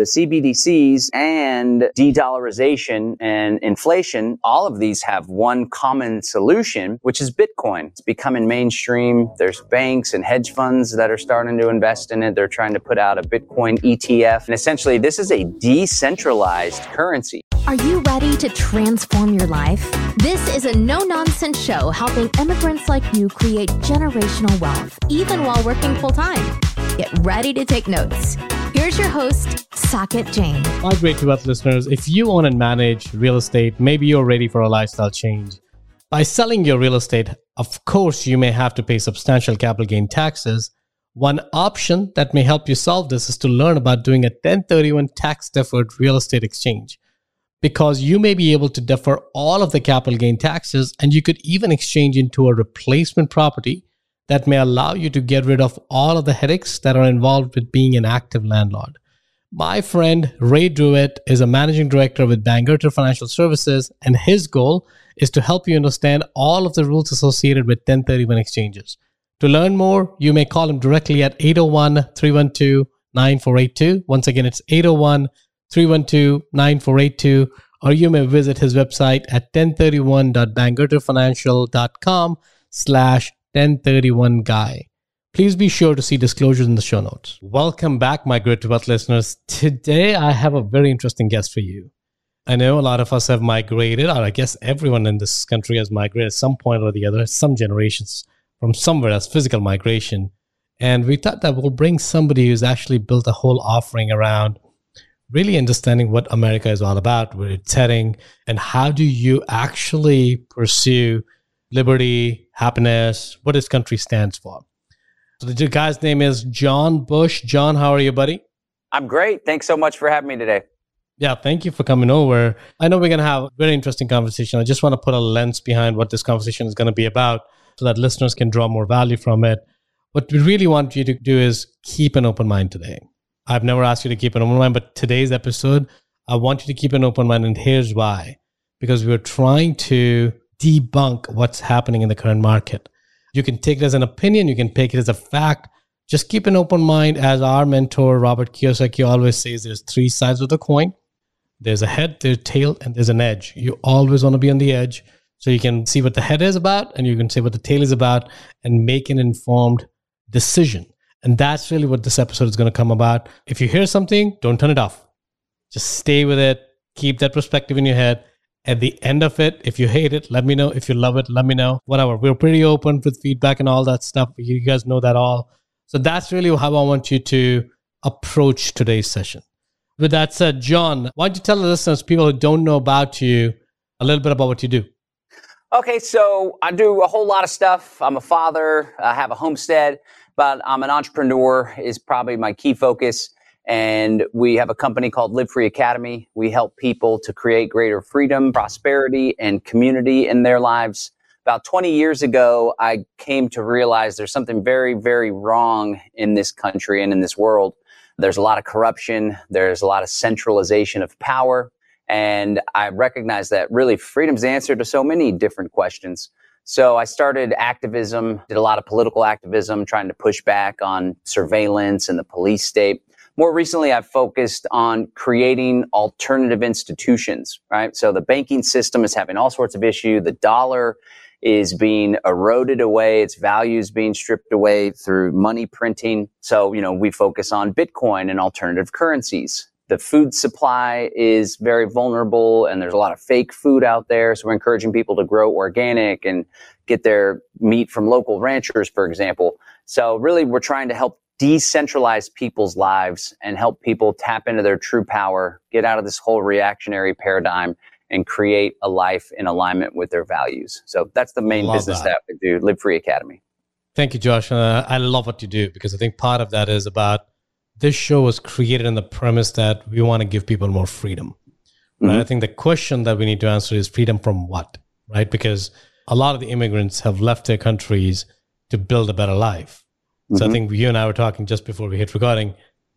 the CBDCs and de-dollarization and inflation, all of these have one common solution, which is Bitcoin. It's becoming mainstream. There's banks and hedge funds that are starting to invest in it. They're trying to put out a Bitcoin ETF. And essentially, this is a decentralized currency. Are you ready to transform your life? This is a no nonsense show helping immigrants like you create generational wealth, even while working full time. Get ready to take notes. Here's your host, Saket Jain. Migrate to wealth listeners, if you own and manage real estate, maybe you're ready for a lifestyle change. By selling your real estate, of course, you may have to pay substantial capital gain taxes. One option that may help you solve this is to learn about doing a 1031 tax deferred real estate exchange because you may be able to defer all of the capital gain taxes and you could even exchange into a replacement property that may allow you to get rid of all of the headaches that are involved with being an active landlord. My friend Ray Druitt is a managing director with Bangerter Financial Services, and his goal is to help you understand all of the rules associated with 1031 exchanges. To learn more, you may call him directly at 801 312 9482. Once again, it's 801 312 9482, or you may visit his website at 1031.bangerterfinancial.com slash 1031 guy. Please be sure to see disclosures in the show notes. Welcome back, Migrate to Wealth listeners. Today, I have a very interesting guest for you. I know a lot of us have migrated, or I guess everyone in this country has migrated at some point or the other, some generations from somewhere as physical migration. And we thought that we'll bring somebody who's actually built a whole offering around really understanding what America is all about, where it's heading, and how do you actually pursue liberty, happiness, what this country stands for. So the guy's name is John Bush. John, how are you, buddy? I'm great. Thanks so much for having me today. Yeah, thank you for coming over. I know we're going to have a very interesting conversation. I just want to put a lens behind what this conversation is going to be about so that listeners can draw more value from it. What we really want you to do is keep an open mind today. I've never asked you to keep an open mind, but today's episode, I want you to keep an open mind, and here's why. Because we're trying to debunk what's happening in the current market. You can take it as an opinion, you can take it as a fact. Just keep an open mind. As our mentor, Robert Kiyosaki, always says, there's three sides of the coin there's a head, there's a tail, and there's an edge. You always want to be on the edge so you can see what the head is about and you can see what the tail is about and make an informed decision. And that's really what this episode is going to come about. If you hear something, don't turn it off. Just stay with it. Keep that perspective in your head at the end of it, if you hate it, let me know. If you love it, let me know. Whatever. We're pretty open with feedback and all that stuff. You guys know that all. So that's really how I want you to approach today's session. With that said, John, why don't you tell the listeners, people who don't know about you, a little bit about what you do? Okay, so I do a whole lot of stuff. I'm a father, I have a homestead, but I'm an entrepreneur is probably my key focus. And we have a company called Live Free Academy. We help people to create greater freedom, prosperity, and community in their lives. About 20 years ago, I came to realize there's something very, very wrong in this country and in this world. There's a lot of corruption. There's a lot of centralization of power. And I recognize that really freedom's the answer to so many different questions. So I started activism, did a lot of political activism, trying to push back on surveillance and the police state. More recently, I've focused on creating alternative institutions, right? So the banking system is having all sorts of issues. The dollar is being eroded away. Its value is being stripped away through money printing. So, you know, we focus on Bitcoin and alternative currencies. The food supply is very vulnerable and there's a lot of fake food out there. So we're encouraging people to grow organic and get their meat from local ranchers, for example. So really we're trying to help decentralize people's lives and help people tap into their true power, get out of this whole reactionary paradigm and create a life in alignment with their values. So that's the main love business that. that we do, Live Free Academy. Thank you, Josh. Uh, I love what you do because I think part of that is about this show was created on the premise that we want to give people more freedom. Right? Mm-hmm. I think the question that we need to answer is freedom from what, right? Because a lot of the immigrants have left their countries to build a better life. So mm-hmm. I think you and I were talking just before we hit recording.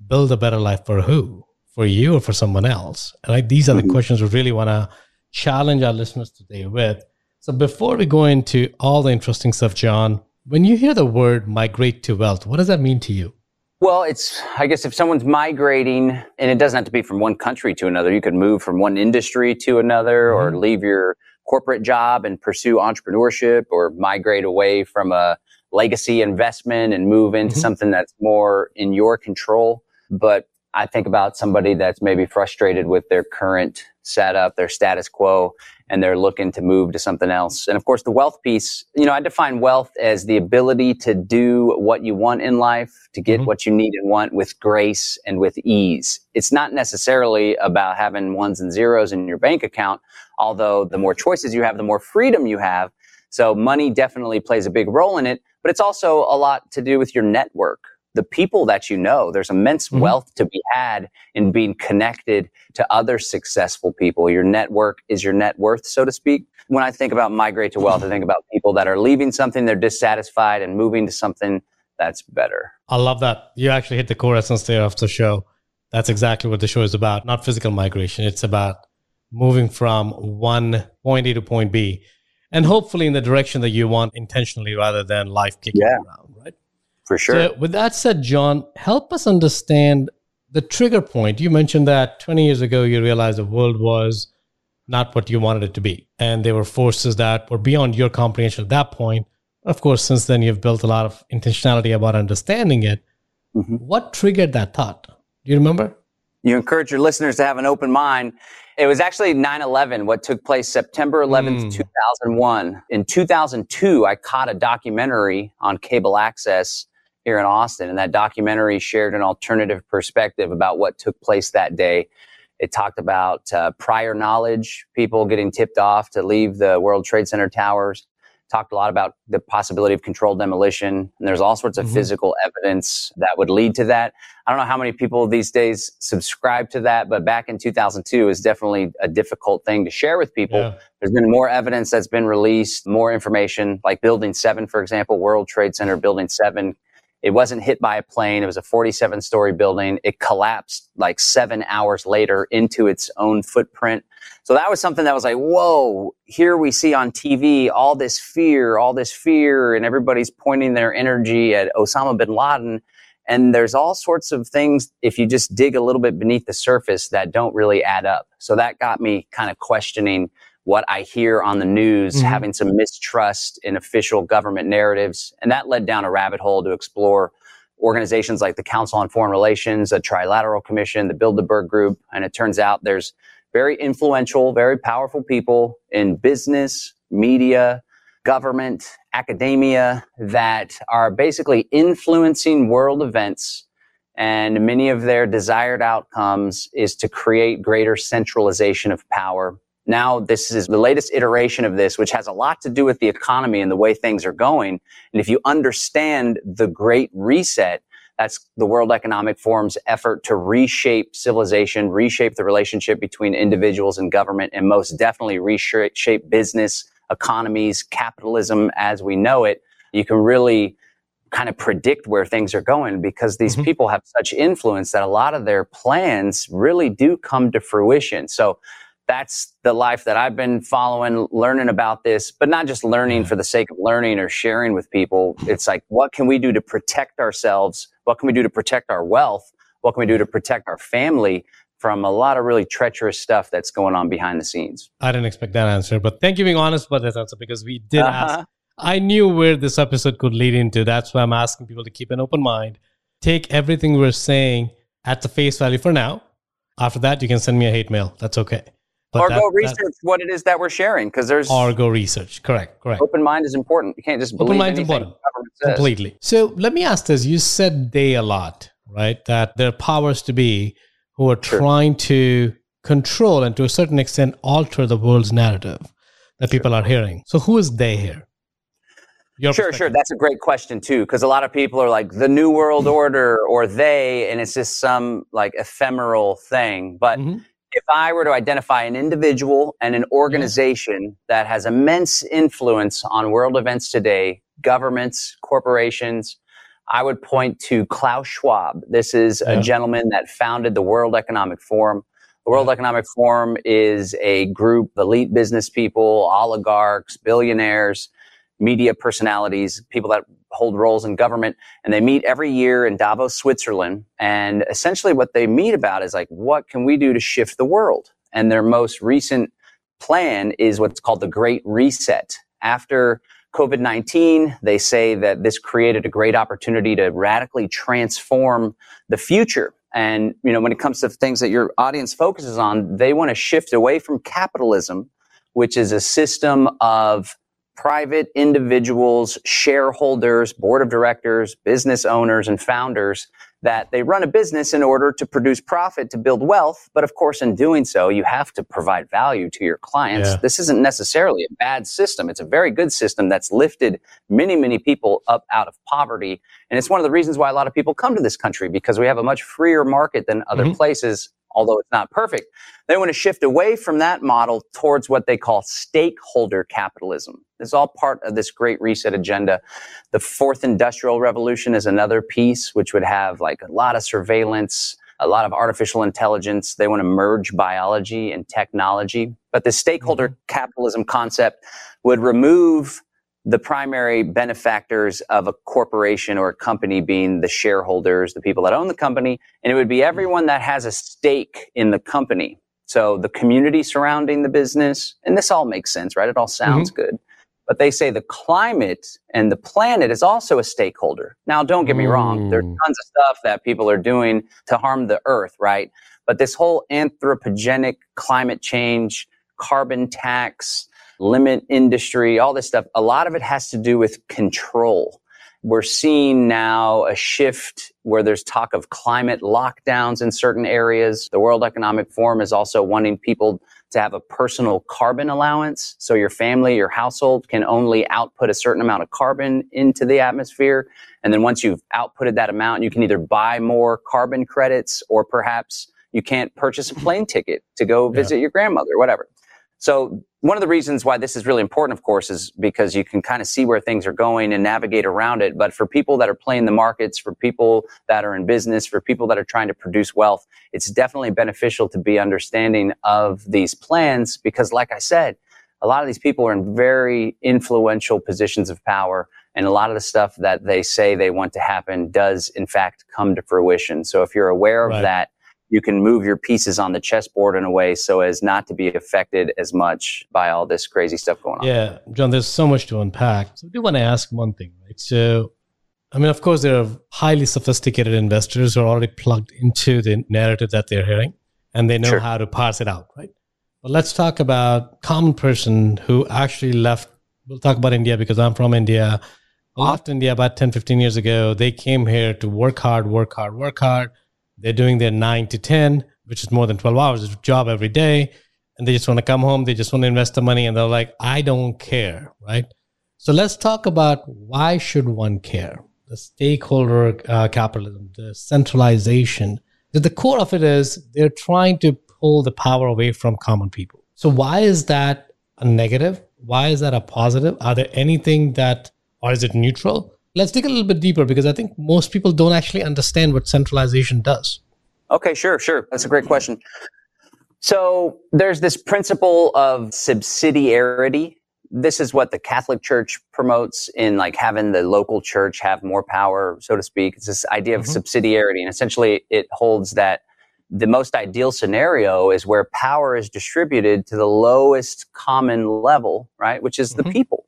Build a better life for who? For you or for someone else? And like these are mm-hmm. the questions we really want to challenge our listeners today with. So before we go into all the interesting stuff, John, when you hear the word migrate to wealth, what does that mean to you? Well, it's, I guess if someone's migrating, and it doesn't have to be from one country to another, you could move from one industry to another mm-hmm. or leave your corporate job and pursue entrepreneurship or migrate away from a legacy investment and move into mm-hmm. something that's more in your control. But I think about somebody that's maybe frustrated with their current setup, their status quo, and they're looking to move to something else. And of course, the wealth piece, you know, I define wealth as the ability to do what you want in life, to get mm-hmm. what you need and want with grace and with ease. It's not necessarily about having ones and zeros in your bank account, although the more choices you have, the more freedom you have. So money definitely plays a big role in it, but it's also a lot to do with your network the people that you know. There's immense mm-hmm. wealth to be had in being connected to other successful people. Your network is your net worth, so to speak. When I think about migrate to wealth, I think about people that are leaving something they're dissatisfied and moving to something that's better. I love that. You actually hit the core essence there of the show. That's exactly what the show is about. Not physical migration. It's about moving from one point A to point B and hopefully in the direction that you want intentionally rather than life kicking yeah. around, right? For sure. So with that said, John, help us understand the trigger point. You mentioned that 20 years ago, you realized the world was not what you wanted it to be. And there were forces that were beyond your comprehension at that point. Of course, since then, you've built a lot of intentionality about understanding it. Mm-hmm. What triggered that thought? Do you remember? You encourage your listeners to have an open mind. It was actually 9 11, what took place September 11th, mm. 2001. In 2002, I caught a documentary on cable access here in Austin. And that documentary shared an alternative perspective about what took place that day. It talked about uh, prior knowledge, people getting tipped off to leave the World Trade Center towers. Talked a lot about the possibility of controlled demolition. And there's all sorts of mm-hmm. physical evidence that would lead to that. I don't know how many people these days subscribe to that, but back in 2002 is definitely a difficult thing to share with people. Yeah. There's been more evidence that's been released, more information, like Building 7, for example, World Trade Center Building 7 it wasn't hit by a plane. It was a 47 story building. It collapsed like seven hours later into its own footprint. So that was something that was like, whoa, here we see on TV all this fear, all this fear, and everybody's pointing their energy at Osama bin Laden. And there's all sorts of things, if you just dig a little bit beneath the surface, that don't really add up. So that got me kind of questioning what I hear on the news, mm-hmm. having some mistrust in official government narratives. And that led down a rabbit hole to explore organizations like the Council on Foreign Relations, a Trilateral Commission, the Bilderberg Group. And it turns out there's very influential, very powerful people in business, media, government, academia that are basically influencing world events. And many of their desired outcomes is to create greater centralization of power now, this is the latest iteration of this, which has a lot to do with the economy and the way things are going. And if you understand the Great Reset, that's the World Economic Forum's effort to reshape civilization, reshape the relationship between individuals and government, and most definitely reshape business, economies, capitalism as we know it. You can really kind of predict where things are going because these mm-hmm. people have such influence that a lot of their plans really do come to fruition. So that's the life that I've been following, learning about this, but not just learning for the sake of learning or sharing with people. It's like, what can we do to protect ourselves? What can we do to protect our wealth? What can we do to protect our family from a lot of really treacherous stuff that's going on behind the scenes? I didn't expect that answer, but thank you being honest about this answer because we did uh-huh. ask. I knew where this episode could lead into. That's why I'm asking people to keep an open mind. Take everything we're saying at the face value for now. After that, you can send me a hate mail. That's okay. But or that, go research what it is that we're sharing because there's or go research. Correct, correct. Open mind is important. You can't just believe open mind important completely. So let me ask this: You said they a lot, right? That there are powers to be who are sure. trying to control and to a certain extent alter the world's narrative that sure. people are hearing. So who is they here? Your sure, sure. That's a great question too, because a lot of people are like the New World Order or they, and it's just some like ephemeral thing. But mm-hmm if I were to identify an individual and an organization that has immense influence on world events today, governments, corporations, I would point to Klaus Schwab. This is yeah. a gentleman that founded the World Economic Forum. The World yeah. Economic Forum is a group of elite business people, oligarchs, billionaires, media personalities, people that hold roles in government, and they meet every year in Davos, Switzerland. And essentially, what they meet about is like, what can we do to shift the world? And their most recent plan is what's called the Great Reset. After COVID 19, they say that this created a great opportunity to radically transform the future. And, you know, when it comes to things that your audience focuses on, they want to shift away from capitalism, which is a system of private individuals, shareholders, board of directors, business owners, and founders that they run a business in order to produce profit to build wealth. But of course, in doing so, you have to provide value to your clients. Yeah. This isn't necessarily a bad system. It's a very good system that's lifted many, many people up out of poverty. And it's one of the reasons why a lot of people come to this country because we have a much freer market than other mm-hmm. places although it's not perfect. They want to shift away from that model towards what they call stakeholder capitalism. This is all part of this great reset agenda. The fourth industrial revolution is another piece, which would have like a lot of surveillance, a lot of artificial intelligence. They want to merge biology and technology. But the stakeholder mm-hmm. capitalism concept would remove the primary benefactors of a corporation or a company being the shareholders, the people that own the company, and it would be everyone that has a stake in the company. So the community surrounding the business, and this all makes sense, right? It all sounds mm-hmm. good. But they say the climate and the planet is also a stakeholder. Now, don't get me mm. wrong. There's tons of stuff that people are doing to harm the earth, right? But this whole anthropogenic climate change, carbon tax, limit industry, all this stuff, a lot of it has to do with control. We're seeing now a shift where there's talk of climate lockdowns in certain areas. The World Economic Forum is also wanting people to have a personal carbon allowance. So your family, your household can only output a certain amount of carbon into the atmosphere. And then once you've outputted that amount, you can either buy more carbon credits or perhaps you can't purchase a plane ticket to go visit yeah. your grandmother, whatever. So one of the reasons why this is really important, of course, is because you can kind of see where things are going and navigate around it. But for people that are playing the markets, for people that are in business, for people that are trying to produce wealth, it's definitely beneficial to be understanding of these plans because, like I said, a lot of these people are in very influential positions of power. And a lot of the stuff that they say they want to happen does, in fact, come to fruition. So if you're aware of right. that, you can move your pieces on the chessboard in a way so as not to be affected as much by all this crazy stuff going on. Yeah, John, there's so much to unpack. So I do want to ask one thing, right? So, I mean, of course, there are highly sophisticated investors who are already plugged into the narrative that they're hearing and they know sure. how to parse it out, right? But let's talk about common person who actually left. We'll talk about India because I'm from India. Left India about 10, 15 years ago. They came here to work hard, work hard, work hard they're doing their nine to 10, which is more than 12 hours of job every day. And they just want to come home. They just want to invest the money. And they're like, I don't care. Right. So let's talk about why should one care? The stakeholder uh, capitalism, the centralization. The core of it is they're trying to pull the power away from common people. So why is that a negative? Why is that a positive? Are there anything that, or is it neutral? Let's dig a little bit deeper because I think most people don't actually understand what centralization does. Okay, sure, sure. That's a great question. So there's this principle of subsidiarity. This is what the Catholic Church promotes in like having the local church have more power, so to speak. It's this idea of mm-hmm. subsidiarity. And essentially it holds that the most ideal scenario is where power is distributed to the lowest common level, right? Which is the mm-hmm. people.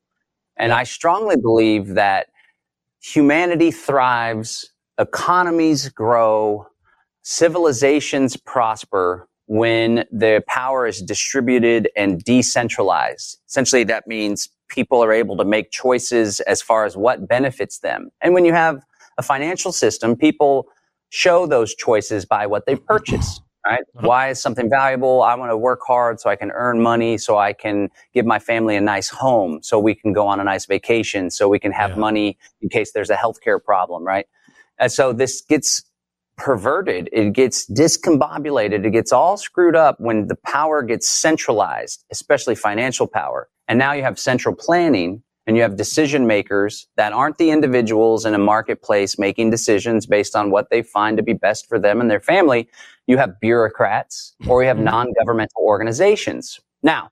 And. I strongly believe that humanity thrives, economies grow, civilizations prosper when the power is distributed and decentralized. Essentially, that means people are able to make choices as far as what benefits them. And when you have a financial system, people show those choices by what they purchase right? Uh-huh. Why is something valuable? I want to work hard so I can earn money, so I can give my family a nice home, so we can go on a nice vacation, so we can have yeah. money in case there's a healthcare problem, right? And so this gets perverted. It gets discombobulated. It gets all screwed up when the power gets centralized, especially financial power. And now you have central planning and you have decision makers that aren't the individuals in a marketplace making decisions based on what they find to be best for them and their family. You have bureaucrats or you have mm-hmm. non-governmental organizations. Now,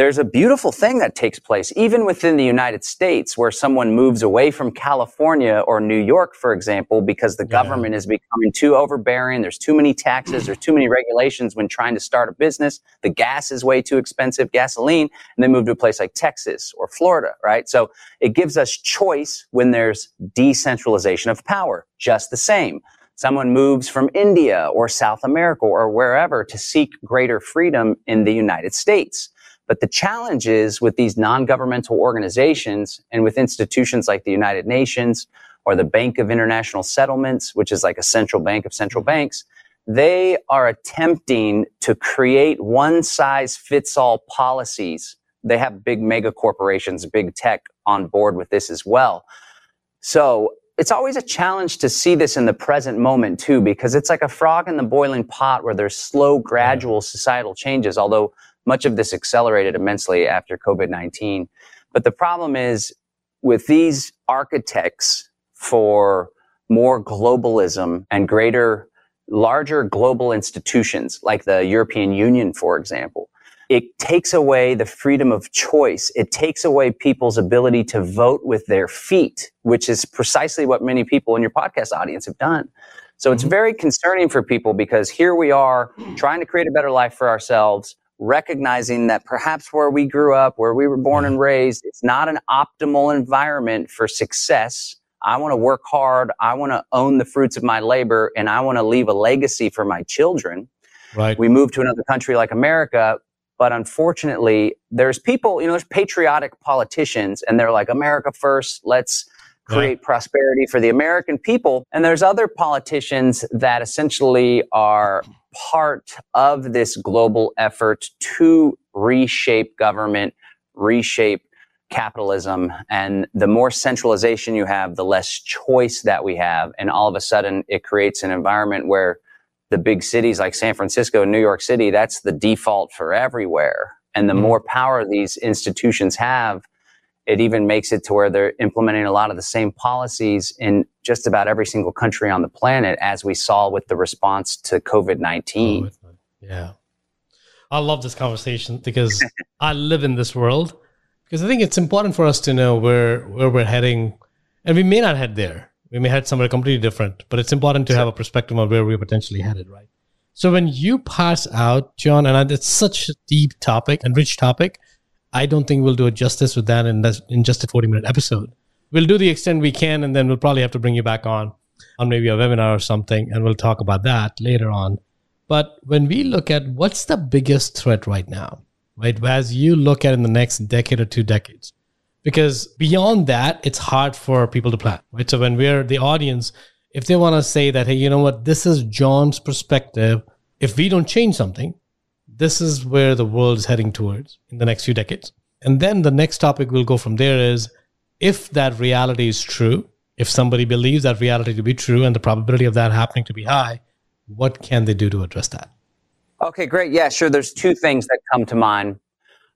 there's a beautiful thing that takes place even within the United States where someone moves away from California or New York, for example, because the yeah. government is becoming too overbearing. There's too many taxes. There's too many regulations when trying to start a business. The gas is way too expensive, gasoline, and they move to a place like Texas or Florida, right? So it gives us choice when there's decentralization of power, just the same. Someone moves from India or South America or wherever to seek greater freedom in the United States. But the challenge is with these non-governmental organizations and with institutions like the United Nations or the Bank of International Settlements, which is like a central bank of central banks, they are attempting to create one size fits all policies. They have big mega corporations, big tech on board with this as well. So it's always a challenge to see this in the present moment too, because it's like a frog in the boiling pot where there's slow, gradual societal changes, although much of this accelerated immensely after COVID-19. But the problem is with these architects for more globalism and greater, larger global institutions like the European Union, for example, it takes away the freedom of choice. It takes away people's ability to vote with their feet, which is precisely what many people in your podcast audience have done. So it's mm-hmm. very concerning for people because here we are trying to create a better life for ourselves recognizing that perhaps where we grew up, where we were born and raised, it's not an optimal environment for success. I want to work hard. I want to own the fruits of my labor and I want to leave a legacy for my children. Right. We move to another country like America, but unfortunately, there's people, you know, there's patriotic politicians and they're like, America first, let's create yeah. prosperity for the American people. And there's other politicians that essentially are part of this global effort to reshape government, reshape capitalism. And the more centralization you have, the less choice that we have. And all of a sudden, it creates an environment where the big cities like San Francisco and New York City, that's the default for everywhere. And the mm-hmm. more power these institutions have, it even makes it to where they're implementing a lot of the same policies in just about every single country on the planet, as we saw with the response to COVID 19. yeah. I love this conversation because I live in this world. Because I think it's important for us to know where, where we're heading. And we may not head there. We may head somewhere completely different, but it's important to have a perspective on where we're potentially headed, right? So when you pass out, John, and it's such a deep topic and rich topic, I don't think we'll do it justice with that in, in just a 40 minute episode. We'll do the extent we can, and then we'll probably have to bring you back on on maybe a webinar or something, and we'll talk about that later on. But when we look at what's the biggest threat right now, right, as you look at in the next decade or two decades, because beyond that, it's hard for people to plan, right? So when we're the audience, if they want to say that, hey, you know what, this is John's perspective, if we don't change something, this is where the world is heading towards in the next few decades. And then the next topic we'll go from there is if that reality is true, if somebody believes that reality to be true and the probability of that happening to be high, what can they do to address that? Okay, great. Yeah, sure. There's two things that come to mind.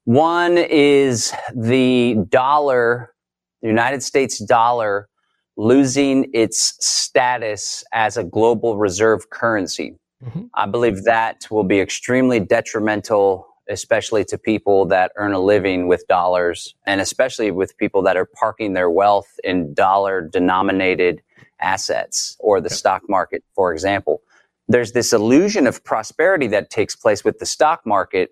One is the dollar, the United States dollar, losing its status as a global reserve currency. Mm-hmm. I believe that will be extremely detrimental, especially to people that earn a living with dollars and especially with people that are parking their wealth in dollar denominated assets or the okay. stock market, for example. There's this illusion of prosperity that takes place with the stock market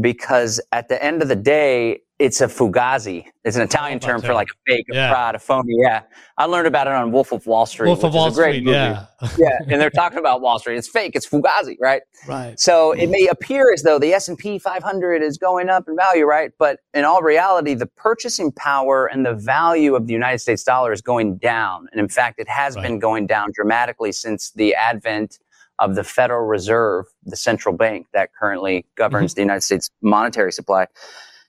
because at the end of the day, it's a fugazi. It's an Italian term for like a fake, yeah. a fraud, a phony. Yeah, I learned about it on Wolf of Wall Street. Wolf of Wall Street. Movie. Yeah, yeah, and they're talking about Wall Street. It's fake. It's fugazi, right? Right. So it may appear as though the S and P 500 is going up in value, right? But in all reality, the purchasing power and the value of the United States dollar is going down, and in fact, it has right. been going down dramatically since the advent of the Federal Reserve, the central bank that currently governs mm-hmm. the United States monetary supply.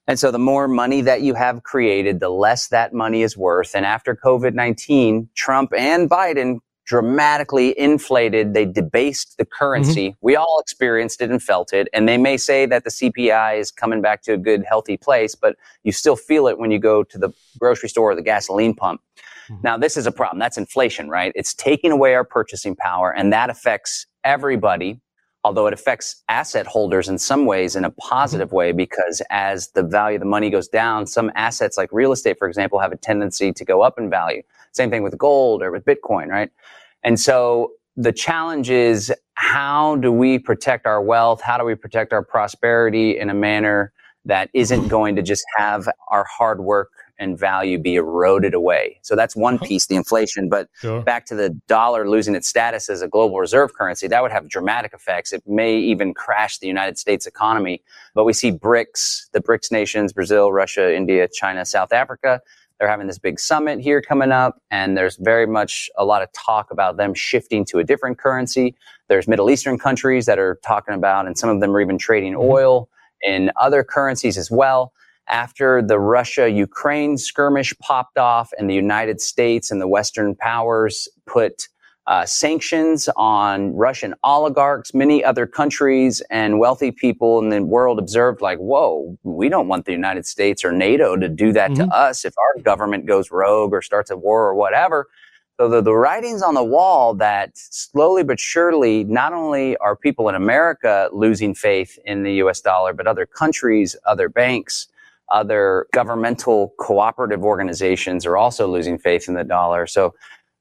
And so the more money that you have created, the less that money is worth. And after COVID-19, Trump and Biden dramatically inflated. They debased the currency. Mm-hmm. We all experienced it and felt it. And they may say that the CPI is coming back to a good, healthy place, but you still feel it when you go to the grocery store or the gasoline pump. Mm-hmm. Now, this is a problem. That's inflation, right? It's taking away our purchasing power and that affects everybody although it affects asset holders in some ways in a positive way because as the value of the money goes down, some assets like real estate, for example, have a tendency to go up in value. Same thing with gold or with Bitcoin, right? And so the challenge is how do we protect our wealth? How do we protect our prosperity in a manner that isn't going to just have our hard work and value be eroded away. So that's one uh-huh. piece, the inflation. But sure. back to the dollar losing its status as a global reserve currency, that would have dramatic effects. It may even crash the United States economy. But we see BRICS, the BRICS nations, Brazil, Russia, India, China, South Africa. They're having this big summit here coming up, and there's very much a lot of talk about them shifting to a different currency. There's Middle Eastern countries that are talking about, and some of them are even trading mm-hmm. oil in other currencies as well after the Russia Ukraine skirmish popped off and the United States and the Western powers put uh, sanctions on Russian oligarchs, many other countries and wealthy people in the world observed like, whoa, we don't want the United States or NATO to do that mm-hmm. to us if our government goes rogue or starts a war or whatever. So the, the writing's on the wall that slowly but surely, not only are people in America losing faith in the US dollar, but other countries, other banks, other governmental cooperative organizations are also losing faith in the dollar. So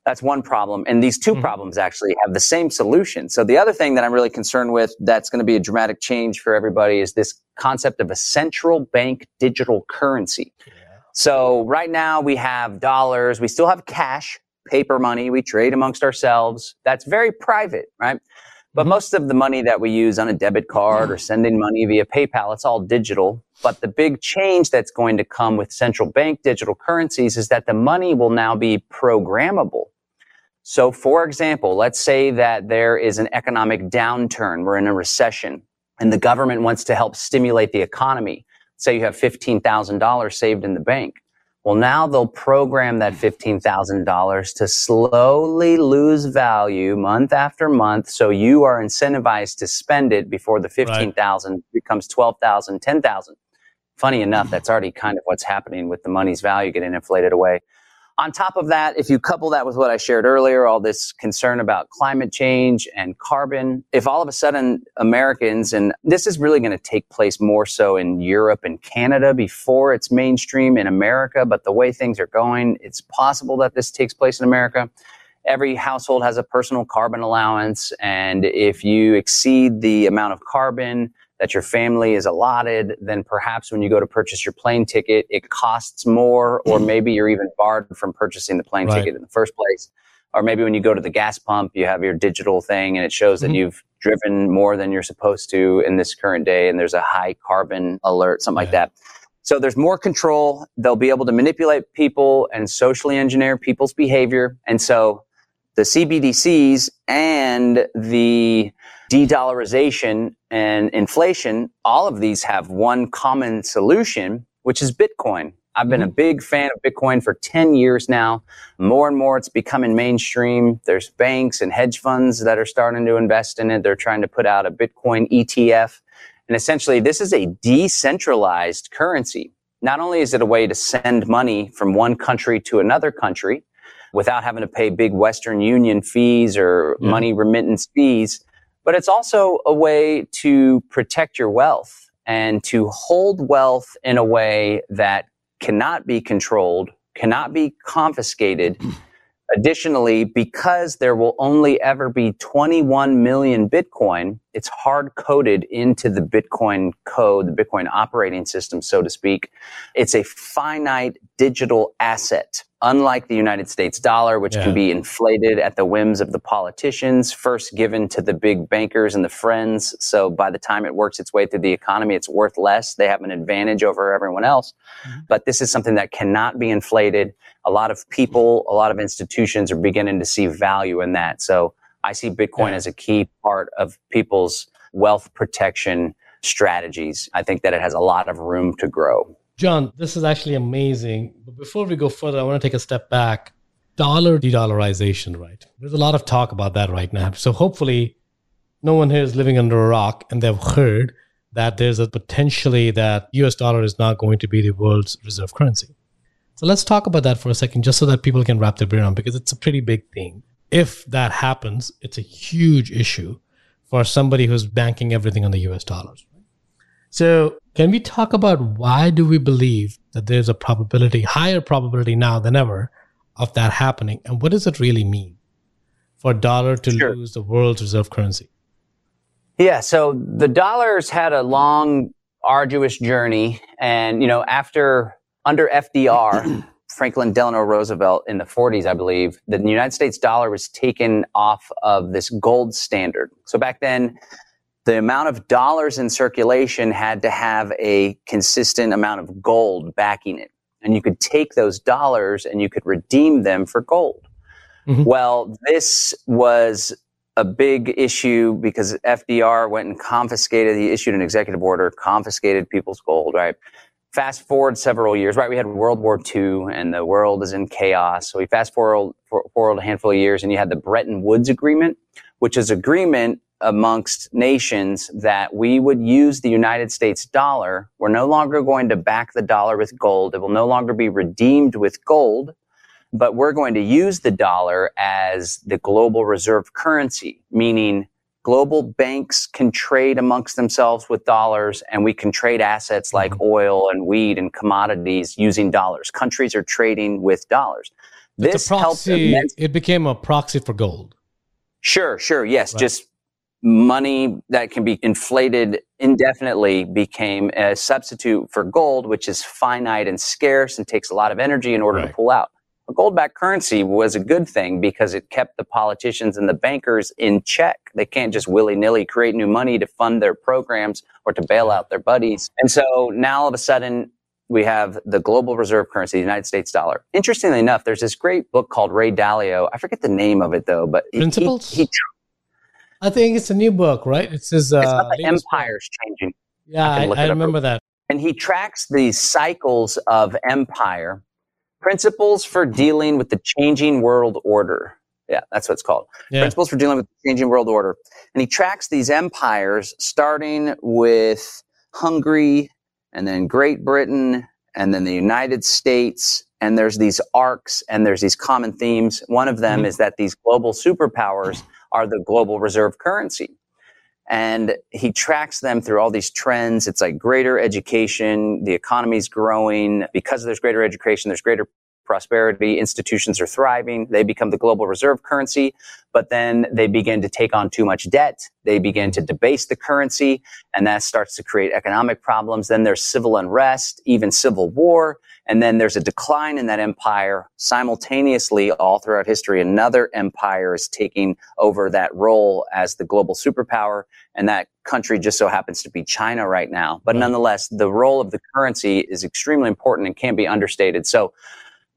that's one problem. And these 2 mm-hmm. problems actually have the same solution. So the other thing that I'm really concerned with that's going to be a dramatic change for everybody is this concept of a central bank digital currency. Yeah. So right now we have dollars. We still have cash, paper money. We trade amongst ourselves. That's very private, right? But mm-hmm. most of the money that we use on a debit card or sending money via PayPal, it's all digital. But the big change that's going to come with central bank digital currencies is that the money will now be programmable. So, for example, let's say that there is an economic downturn. We're in a recession and the government wants to help stimulate the economy. Say you have $15,000 saved in the bank. Well, now they'll program that $15,000 to slowly lose value month after month. So you are incentivized to spend it before the 15,000 right. becomes 12,000, 10,000. Funny enough, that's already kind of what's happening with the money's value getting inflated away. On top of that, if you couple that with what I shared earlier, all this concern about climate change and carbon, if all of a sudden Americans, and this is really going to take place more so in Europe and Canada before it's mainstream in America, but the way things are going, it's possible that this takes place in America. Every household has a personal carbon allowance. And if you exceed the amount of carbon that your family is allotted, then perhaps when you go to purchase your plane ticket, it costs more, or maybe you're even barred from purchasing the plane right. ticket in the first place. Or maybe when you go to the gas pump, you have your digital thing and it shows mm-hmm. that you've driven more than you're supposed to in this current day, and there's a high carbon alert, something like that. So there's more control. They'll be able to manipulate people and socially engineer people's behavior. And so the CBDCs and the de-dollarization and inflation, all of these have one common solution, which is Bitcoin. I've been a mm-hmm. big fan of Bitcoin for 10 years now. More and more it's becoming mainstream. There's banks and hedge funds that are starting to invest in it. They're trying to put out a Bitcoin ETF. And essentially, this is a decentralized currency. Not only is it a way to send money from one country to another country without having to pay big Western Union fees or yeah. money remittance fees, but it's also a way to protect your wealth and to hold wealth in a way that cannot be controlled, cannot be confiscated. Hmm. Additionally, because there will only ever be 21 million Bitcoin, it's hard coded into the Bitcoin code, the Bitcoin operating system, so to speak. It's a finite digital asset unlike the United States dollar, which yeah. can be inflated at the whims of the politicians, first given to the big bankers and the friends. So by the time it works its way through the economy, it's worth less. They have an advantage over everyone else. Mm-hmm. But this is something that cannot be inflated. A lot of people, a lot of institutions are beginning to see value in that. So I see Bitcoin yeah. as a key part of people's wealth protection strategies. I think that it has a lot of room to grow. John, this is actually amazing. But before we go further, I want to take a step back. Dollar de dollarization, right? There's a lot of talk about that right now. So hopefully, no one here is living under a rock and they've heard that there's a potentially that US dollar is not going to be the world's reserve currency. So let's talk about that for a second, just so that people can wrap their brain around because it's a pretty big thing. If that happens, it's a huge issue for somebody who's banking everything on the US dollars. So, can we talk about why do we believe that there's a probability, higher probability now than ever, of that happening? And what does it really mean for dollar to sure. lose the world's reserve currency? Yeah, so the dollar's had a long, arduous journey. And, you know, after under FDR, Franklin Delano Roosevelt in the 40s, I believe, the United States dollar was taken off of this gold standard. So back then, the amount of dollars in circulation had to have a consistent amount of gold backing it. And you could take those dollars and you could redeem them for gold. Mm-hmm. Well, this was a big issue because FDR went and confiscated, he issued an executive order, confiscated people's gold, right? fast forward several years, right? We had World War II and the world is in chaos. So we fast forward, forward a handful of years and you had the Bretton Woods Agreement, which is agreement amongst nations that we would use the United States dollar. We're no longer going to back the dollar with gold. It will no longer be redeemed with gold, but we're going to use the dollar as the global reserve currency, meaning global banks can trade amongst themselves with dollars and we can trade assets like mm-hmm. oil and wheat and commodities using dollars. Countries are trading with dollars. This proxy, helped it became a proxy for gold. Sure, sure. Yes, right. just money that can be inflated indefinitely became a substitute for gold, which is finite and scarce and takes a lot of energy in order right. to pull out. A gold backed currency was a good thing because it kept the politicians and the bankers in check. They can't just willy nilly create new money to fund their programs or to bail out their buddies. And so now all of a sudden, we have the global reserve currency, the United States dollar. Interestingly enough, there's this great book called Ray Dalio. I forget the name of it though, but Principles. He, he, I think it's a new book, right? It says uh, it's about the empires changing. Yeah, I, I, I remember that. And he tracks these cycles of empire Principles for dealing with the changing world order. Yeah, that's what it's called. Yeah. Principles for dealing with the changing world order. And he tracks these empires starting with Hungary and then Great Britain and then the United States. And there's these arcs and there's these common themes. One of them mm-hmm. is that these global superpowers are the global reserve currency and he tracks them through all these trends. It's like greater education, the economy's growing. Because there's greater education, there's greater prosperity, institutions are thriving, they become the global reserve currency, but then they begin to take on too much debt. They begin to debase the currency, and that starts to create economic problems. Then there's civil unrest, even civil war. And then there's a decline in that empire. Simultaneously, all throughout history, another empire is taking over that role as the global superpower. And that country just so happens to be China right now. But nonetheless, the role of the currency is extremely important and can't be understated. So,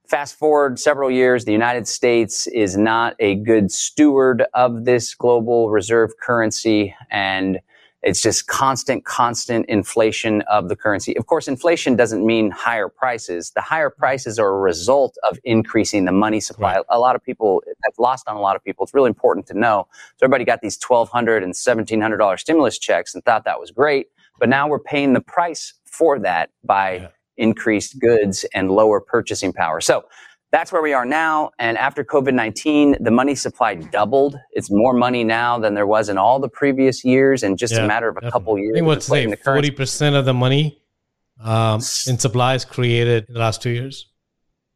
fast forward several years, the United States is not a good steward of this global reserve currency. And it's just constant, constant inflation of the currency. Of course, inflation doesn't mean higher prices. The higher prices are a result of increasing the money supply. Right. A lot of people, that's lost on a lot of people. It's really important to know. So everybody got these $1,200 and $1,700 stimulus checks and thought that was great. But now we're paying the price for that by yeah. Increased goods and lower purchasing power. So that's where we are now. And after COVID 19, the money supply doubled. It's more money now than there was in all the previous years in just yeah, a matter of a definitely. couple years. I think what's say 40% of the money um, in supplies created in the last two years?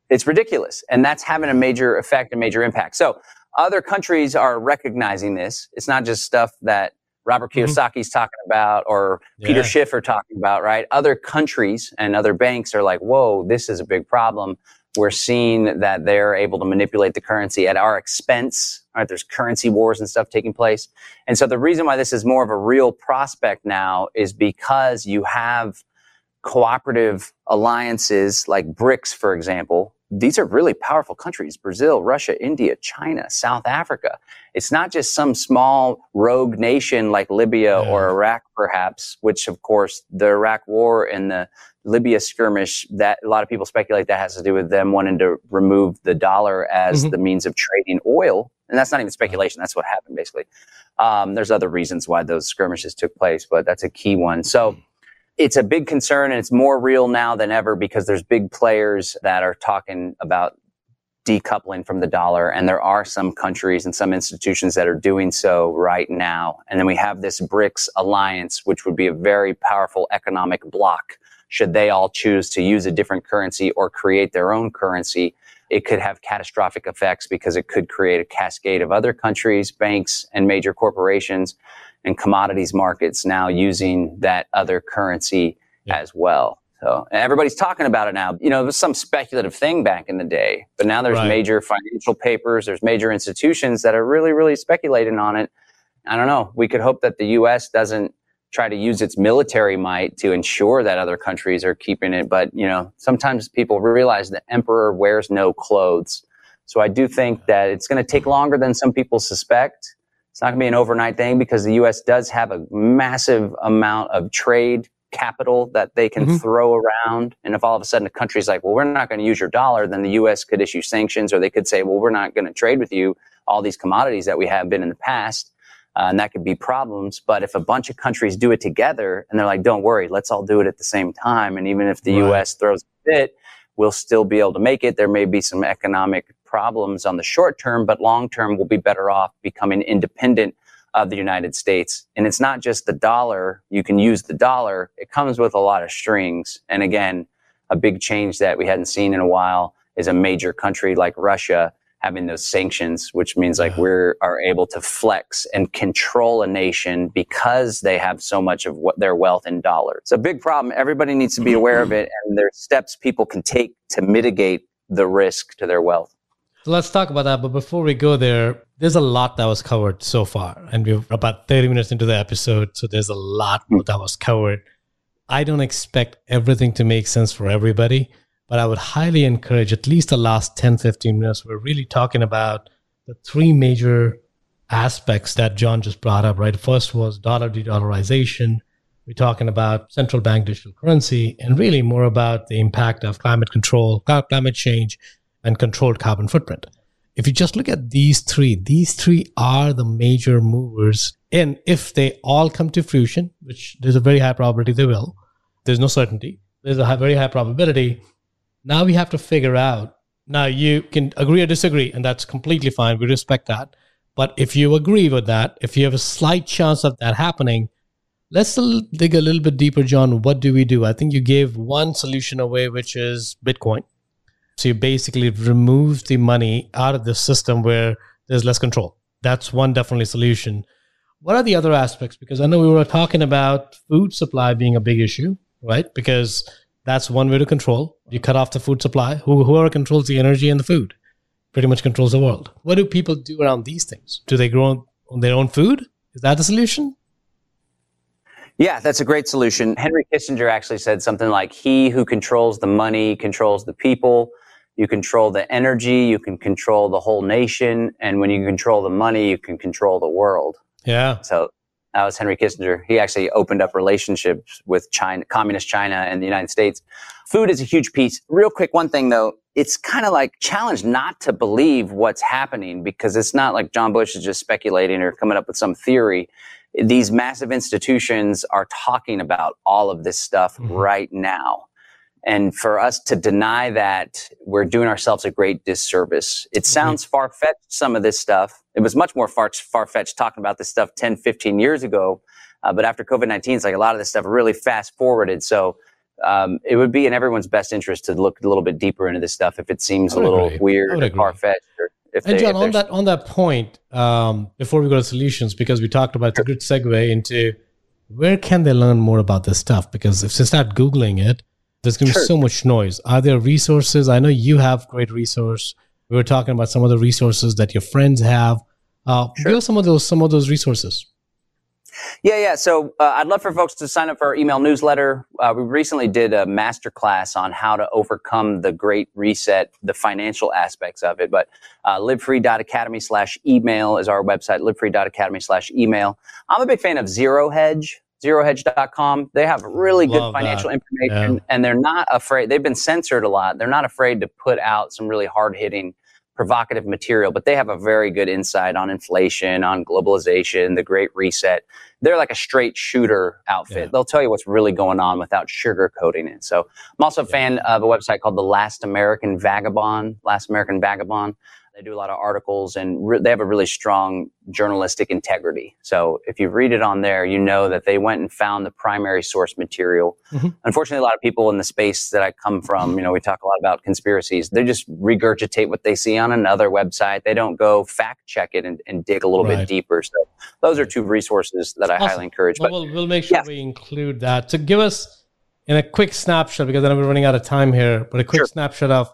It's ridiculous. And that's having a major effect, a major impact. So other countries are recognizing this. It's not just stuff that Robert mm-hmm. Kiyosaki's mm-hmm. talking about or yeah. Peter Schiff are talking about, right? Other countries and other banks are like, whoa, this is a big problem we're seeing that they're able to manipulate the currency at our expense. Right? There's currency wars and stuff taking place. And so the reason why this is more of a real prospect now is because you have cooperative alliances like BRICS, for example. These are really powerful countries. Brazil, Russia, India, China, South Africa. It's not just some small rogue nation like Libya yeah. or Iraq, perhaps, which of course the Iraq war and the Libya skirmish, that a lot of people speculate that has to do with them wanting to remove the dollar as mm-hmm. the means of trading oil. And that's not even speculation. That's what happened, basically. Um, there's other reasons why those skirmishes took place, but that's a key one. So it's a big concern and it's more real now than ever because there's big players that are talking about decoupling from the dollar. And there are some countries and some institutions that are doing so right now. And then we have this BRICS alliance, which would be a very powerful economic block Should they all choose to use a different currency or create their own currency, it could have catastrophic effects because it could create a cascade of other countries, banks, and major corporations and commodities markets now using that other currency yeah. as well. So everybody's talking about it now. You know, it was some speculative thing back in the day, but now there's right. major financial papers, there's major institutions that are really, really speculating on it. I don't know. We could hope that the U.S. doesn't try to use its military might to ensure that other countries are keeping it. But, you know, sometimes people realize the emperor wears no clothes. So I do think that it's going to take longer than some people suspect. It's not going to be an overnight thing because the U.S. does have a massive amount of trade capital that they can mm-hmm. throw around. And if all of a sudden a country's like, well, we're not going to use your dollar, then the U.S. could issue sanctions or they could say, well, we're not going to trade with you all these commodities that we have been in the past. Uh, and that could be problems. But if a bunch of countries do it together and they're like, don't worry, let's all do it at the same time. And even if the right. U.S. throws a fit, we'll still be able to make it. There may be some economic problems on the short term, but long term, we'll be better off becoming independent of the United States. And it's not just the dollar. You can use the dollar. It comes with a lot of strings. And again, a big change that we hadn't seen in a while is a major country like Russia having those sanctions, which means like we are able to flex and control a nation because they have so much of what their wealth in dollars. It's a big problem. Everybody needs to be aware of it, and there's steps people can take to mitigate the risk to their wealth. So let's talk about that. But before we go there, there's a lot that was covered so far. And we're about 30 minutes into the episode. So there's a lot hmm. that was covered. I don't expect everything to make sense for everybody, but I would highly encourage at least the last 10, 15 minutes. We're really talking about the three major aspects that John just brought up, right? First was dollar de dollarization. We're talking about central bank digital currency and really more about the impact of climate control, climate change, and controlled carbon footprint. If you just look at these three, these three are the major movers. And if they all come to fruition, which there's a very high probability they will, there's no certainty, there's a very high probability. Now we have to figure out. Now you can agree or disagree, and that's completely fine. We respect that. But if you agree with that, if you have a slight chance of that happening, let's dig a little bit deeper, John. What do we do? I think you gave one solution away, which is Bitcoin. So you basically remove the money out of the system where there's less control. That's one definitely solution. What are the other aspects? Because I know we were talking about food supply being a big issue, right? Because that's one way to control. You cut off the food supply. Who, whoever controls the energy and the food pretty much controls the world. What do people do around these things? Do they grow on their own food? Is that the solution? Yeah, that's a great solution. Henry Kissinger actually said something like, He who controls the money controls the people. You control the energy, you can control the whole nation, and when you control the money, you can control the world. Yeah. So that was Henry Kissinger. He actually opened up relationships with China, communist China and the United States. Food is a huge piece. Real quick, one thing though, it's kind of like challenged not to believe what's happening because it's not like John Bush is just speculating or coming up with some theory. These massive institutions are talking about all of this stuff mm-hmm. right now. And for us to deny that, we're doing ourselves a great disservice. It mm-hmm. sounds far fetched, some of this stuff. It was much more far fetched talking about this stuff 10, 15 years ago. Uh, but after COVID 19, it's like a lot of this stuff really fast forwarded. So um, it would be in everyone's best interest to look a little bit deeper into this stuff if it seems a little agree. weird or far fetched. And they, John, on that on that point, um, before we go to solutions, because we talked about it's a good segue into where can they learn more about this stuff? Because if they start googling it, there's going to be so much noise. Are there resources? I know you have great resource. We were talking about some of the resources that your friends have. Uh, sure. Give us some of those some of those resources. Yeah, yeah. So uh, I'd love for folks to sign up for our email newsletter. Uh, we recently did a master class on how to overcome the great reset, the financial aspects of it. But uh, livefree.academy slash email is our website, livefree.academy slash email. I'm a big fan of Zero Hedge zerohedge.com. They have really good Love financial that. information yeah. and they're not afraid. They've been censored a lot. They're not afraid to put out some really hard hitting provocative material, but they have a very good insight on inflation, on globalization, the Great Reset. They're like a straight shooter outfit. Yeah. They'll tell you what's really going on without sugarcoating it. So I'm also a fan of a website called The Last American Vagabond. Last American Vagabond. They do a lot of articles and re- they have a really strong journalistic integrity. So if you read it on there, you know that they went and found the primary source material. Mm-hmm. Unfortunately, a lot of people in the space that I come from, you know, we talk a lot about conspiracies. They just regurgitate what they see on another website. They don't go fact check it and, and dig a little right. bit deeper. So those are two resources that I awesome. highly encourage. Well, but we'll, we'll make sure yeah. we include that. To give us in a quick snapshot, because then we're running out of time here, but a quick sure. snapshot of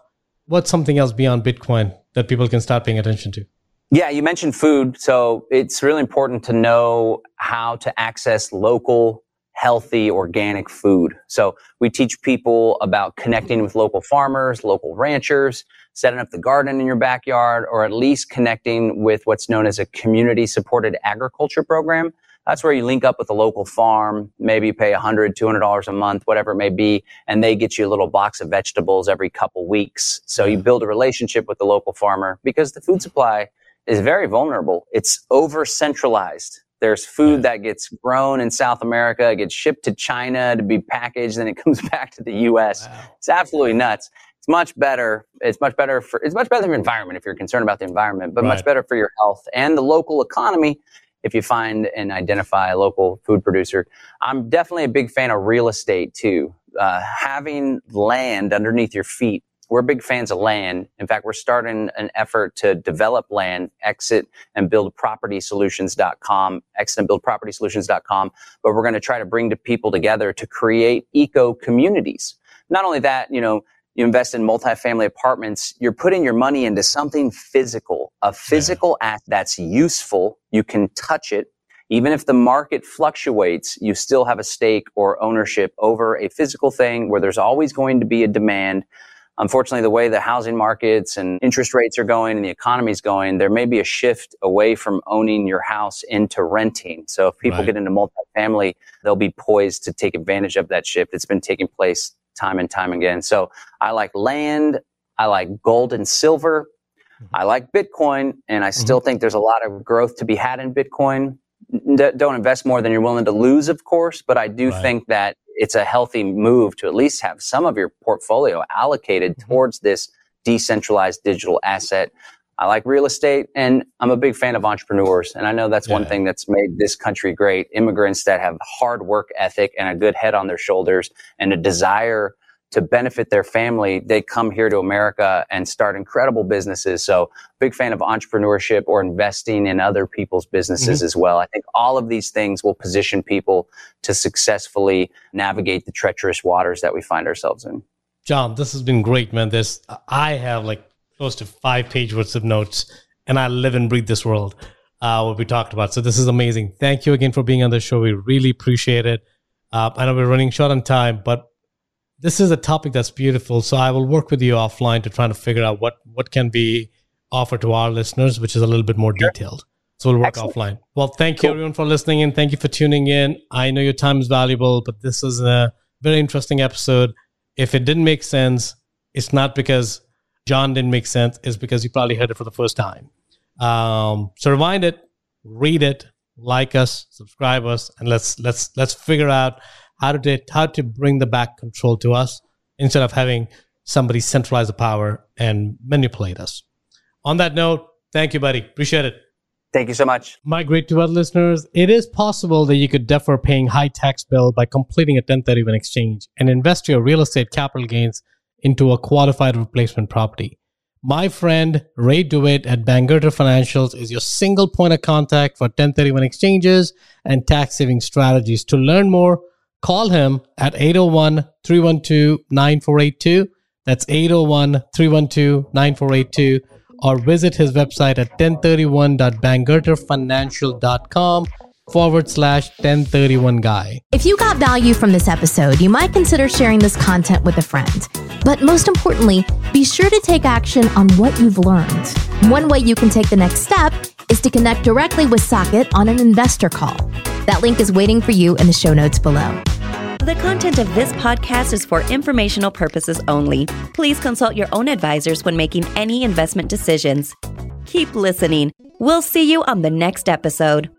what's something else beyond Bitcoin that people can start paying attention to? Yeah, you mentioned food. So it's really important to know how to access local, healthy, organic food. So we teach people about connecting with local farmers, local ranchers, setting up the garden in your backyard, or at least connecting with what's known as a community supported agriculture program. That's where you link up with a local farm, maybe pay $100, $200 a month, whatever it may be, and they get you a little box of vegetables every couple weeks. So you build a relationship with the local farmer because the food supply is very vulnerable. It's over centralized. There's food that gets grown in South America, gets shipped to China to be packaged, then it comes back to the US. Wow. It's absolutely nuts. It's much better. It's much better for, it's much better for the environment if you're concerned about the environment, but right. much better for your health and the local economy if you find and identify a local food producer. I'm definitely a big fan of real estate too. Uh, having land underneath your feet. We're big fans of land. In fact, we're starting an effort to develop land, exit and build property propertysolutions.com, exit and build property propertysolutions.com. But we're going to try to bring the people together to create eco communities. Not only that, you know, you invest in multifamily apartments, you're putting your money into something physical, a physical yeah. act that's useful. You can touch it. Even if the market fluctuates, you still have a stake or ownership over a physical thing where there's always going to be a demand. Unfortunately, the way the housing markets and interest rates are going and the economy is going, there may be a shift away from owning your house into renting. So if people right. get into multifamily, they'll be poised to take advantage of that shift. It's been taking place time and time again. So I like land. I like gold and silver. Mm-hmm. I like Bitcoin, and I still mm-hmm. think there's a lot of growth to be had in Bitcoin. D- don't invest more than you're willing to lose, of course, but I do right. think that it's a healthy move to at least have some of your portfolio allocated mm-hmm. towards this decentralized digital asset. I like real estate and I'm a big fan of entrepreneurs. And I know that's yeah. one thing that's made this country great. Immigrants that have hard work ethic and a good head on their shoulders and a desire to benefit their family, they come here to America and start incredible businesses. So big fan of entrepreneurship or investing in other people's businesses mm-hmm. as well. I think all of these things will position people to successfully navigate the treacherous waters that we find ourselves in. John, this has been great, man. This I have like close to five page worth of notes, and I live and breathe this world. Uh, what we talked about. So this is amazing. Thank you again for being on the show. We really appreciate it. Uh, I know we're running short on time, but this is a topic that's beautiful. So I will work with you offline to try to figure out what what can be offered to our listeners, which is a little bit more detailed. So we'll work Excellent. offline. Well, thank cool. you everyone for listening and thank you for tuning in. I know your time is valuable, but this is a very interesting episode. If it didn't make sense, it's not because John didn't make sense, is because you probably heard it for the first time. Um, so rewind it, read it, like us, subscribe us, and let's let's let's figure out how to how to bring the back control to us instead of having somebody centralize the power and manipulate us. On that note, thank you, buddy. Appreciate it. Thank you so much. My great to our listeners, it is possible that you could defer paying high tax bill by completing a 1031 exchange and invest your real estate capital gains into a qualified replacement property. My friend Ray DeWitt at Bangerter Financials is your single point of contact for 1031 exchanges and tax saving strategies. To learn more, call him at 801 312 9482. That's 801 312 9482. Or visit his website at 1031.bangerterfinancial.com forward slash 1031 guy. If you got value from this episode, you might consider sharing this content with a friend. But most importantly, be sure to take action on what you've learned. One way you can take the next step is to connect directly with Saket on an investor call. That link is waiting for you in the show notes below. The content of this podcast is for informational purposes only. Please consult your own advisors when making any investment decisions. Keep listening. We'll see you on the next episode.